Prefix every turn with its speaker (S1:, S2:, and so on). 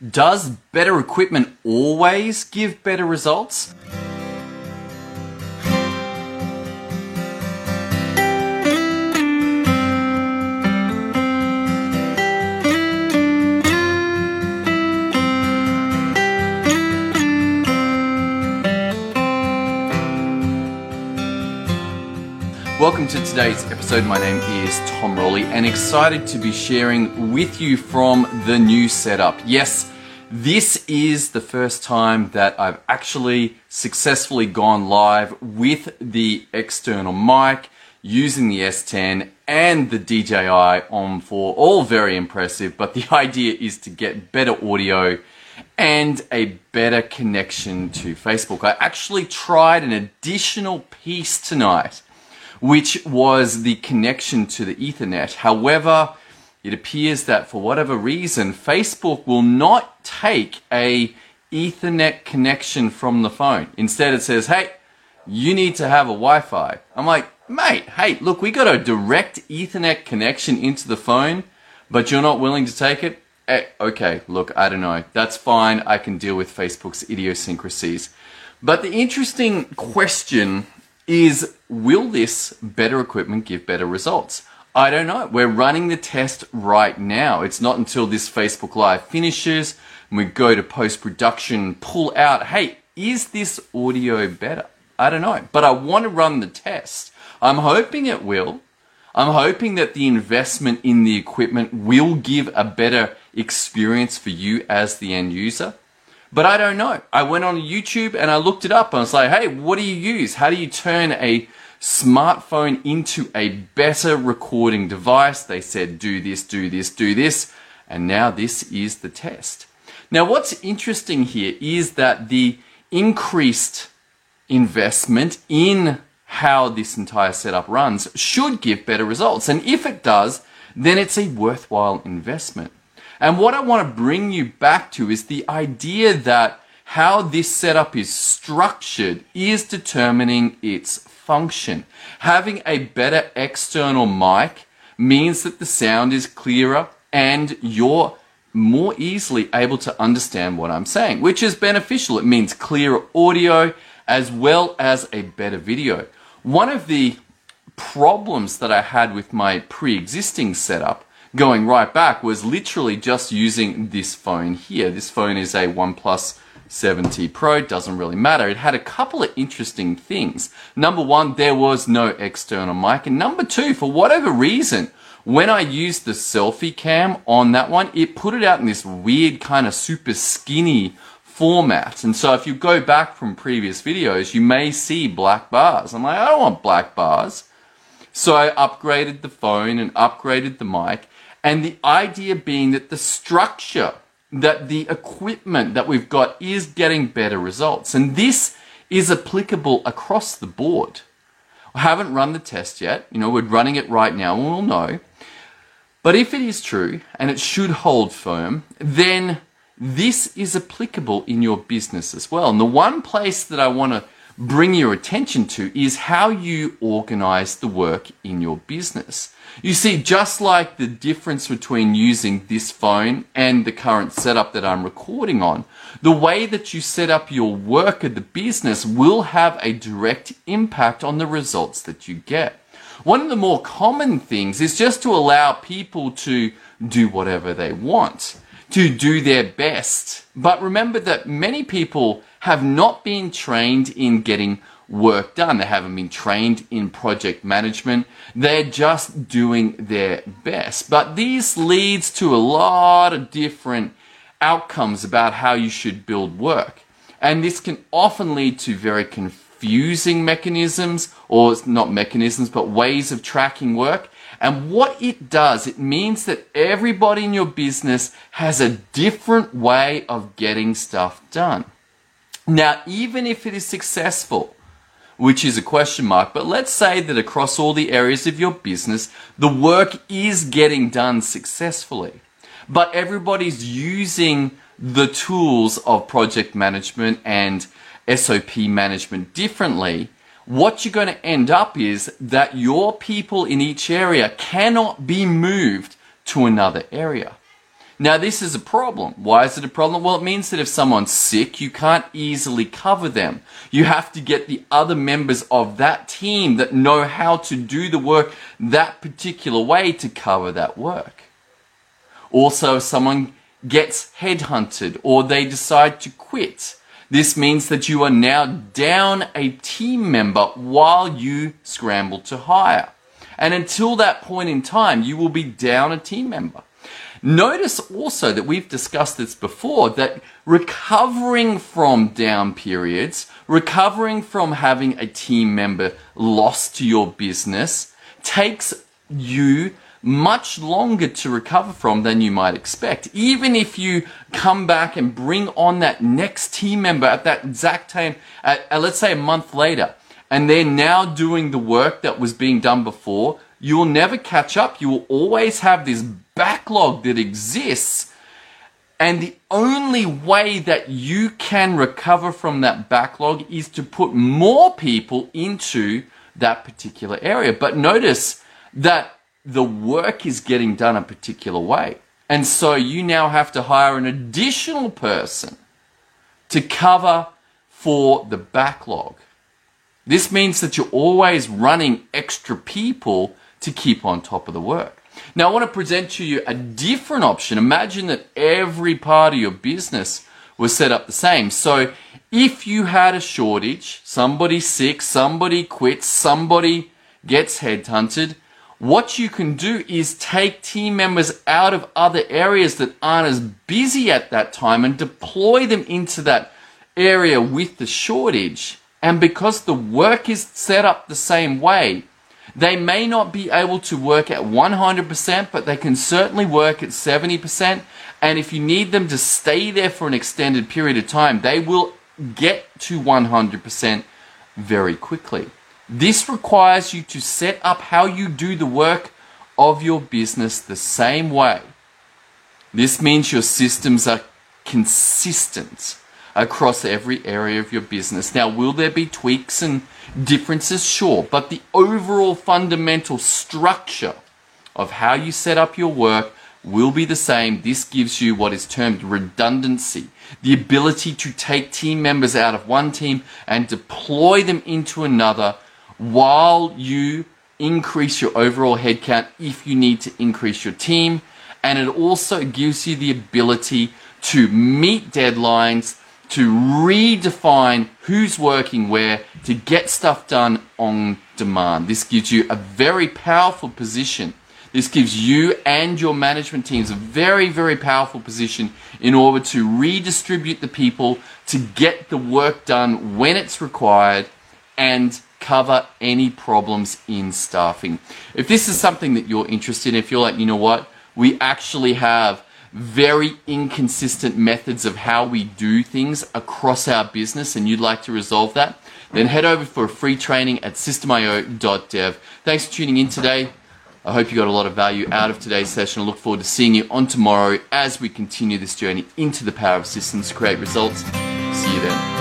S1: Does better equipment always give better results? Welcome to today's episode. My name is Tom Rowley and excited to be sharing with you from the new setup. Yes, this is the first time that I've actually successfully gone live with the external mic using the S10 and the DJI OM 4. All very impressive, but the idea is to get better audio and a better connection to Facebook. I actually tried an additional piece tonight which was the connection to the Ethernet. However, it appears that for whatever reason, Facebook will not take a Ethernet connection from the phone. Instead, it says, hey, you need to have a Wi-Fi. I'm like, mate, hey, look, we got a direct Ethernet connection into the phone, but you're not willing to take it? Eh, okay, look, I don't know. That's fine. I can deal with Facebook's idiosyncrasies. But the interesting question is will this better equipment give better results? I don't know. We're running the test right now. It's not until this Facebook Live finishes and we go to post production, pull out, hey, is this audio better? I don't know, but I want to run the test. I'm hoping it will. I'm hoping that the investment in the equipment will give a better experience for you as the end user. But I don't know. I went on YouTube and I looked it up and I was like, hey, what do you use? How do you turn a smartphone into a better recording device? They said, do this, do this, do this. And now this is the test. Now, what's interesting here is that the increased investment in how this entire setup runs should give better results. And if it does, then it's a worthwhile investment. And what I want to bring you back to is the idea that how this setup is structured is determining its function. Having a better external mic means that the sound is clearer and you're more easily able to understand what I'm saying, which is beneficial. It means clearer audio as well as a better video. One of the problems that I had with my pre existing setup going right back was literally just using this phone here. This phone is a OnePlus 7T Pro, doesn't really matter. It had a couple of interesting things. Number one, there was no external mic. And number two, for whatever reason, when I used the selfie cam on that one, it put it out in this weird kind of super skinny format. And so if you go back from previous videos, you may see black bars. I'm like, I don't want black bars. So I upgraded the phone and upgraded the mic and the idea being that the structure, that the equipment that we've got is getting better results. And this is applicable across the board. I haven't run the test yet. You know, we're running it right now and we'll know. But if it is true, and it should hold firm, then this is applicable in your business as well. And the one place that I want to bring your attention to is how you organize the work in your business. You see, just like the difference between using this phone and the current setup that I'm recording on, the way that you set up your work at the business will have a direct impact on the results that you get. One of the more common things is just to allow people to do whatever they want, to do their best. But remember that many people have not been trained in getting work done. They haven't been trained in project management. They're just doing their best. But this leads to a lot of different outcomes about how you should build work. And this can often lead to very confusing mechanisms, or not mechanisms, but ways of tracking work. And what it does, it means that everybody in your business has a different way of getting stuff done. Now, even if it is successful, which is a question mark, but let's say that across all the areas of your business, the work is getting done successfully. But everybody's using the tools of project management and SOP management differently. What you're going to end up is that your people in each area cannot be moved to another area. Now, this is a problem. Why is it a problem? Well, it means that if someone's sick, you can't easily cover them. You have to get the other members of that team that know how to do the work that particular way to cover that work. Also, if someone gets headhunted or they decide to quit, this means that you are now down a team member while you scramble to hire. And until that point in time, you will be down a team member. Notice also that we've discussed this before that recovering from down periods, recovering from having a team member lost to your business takes you much longer to recover from than you might expect. Even if you come back and bring on that next team member at that exact time, at, at, let's say a month later, and they're now doing the work that was being done before, you will never catch up. You will always have this backlog that exists. And the only way that you can recover from that backlog is to put more people into that particular area. But notice that the work is getting done a particular way. And so you now have to hire an additional person to cover for the backlog. This means that you're always running extra people to keep on top of the work. Now, I want to present to you a different option. Imagine that every part of your business was set up the same. So, if you had a shortage, somebody sick, somebody quits, somebody gets headhunted, what you can do is take team members out of other areas that aren't as busy at that time and deploy them into that area with the shortage. And because the work is set up the same way, they may not be able to work at 100%, but they can certainly work at 70%. And if you need them to stay there for an extended period of time, they will get to 100% very quickly. This requires you to set up how you do the work of your business the same way. This means your systems are consistent across every area of your business. Now, will there be tweaks and differences? Sure, but the overall fundamental structure of how you set up your work will be the same. This gives you what is termed redundancy, the ability to take team members out of one team and deploy them into another while you increase your overall headcount if you need to increase your team. And it also gives you the ability to meet deadlines to redefine who's working where to get stuff done on demand. This gives you a very powerful position. This gives you and your management teams a very, very powerful position in order to redistribute the people to get the work done when it's required and cover any problems in staffing. If this is something that you're interested in, if you're like, you know what, we actually have very inconsistent methods of how we do things across our business and you'd like to resolve that, then head over for a free training at systemio.dev. Thanks for tuning in today. I hope you got a lot of value out of today's session. I look forward to seeing you on tomorrow as we continue this journey into the power of systems to create results. See you then.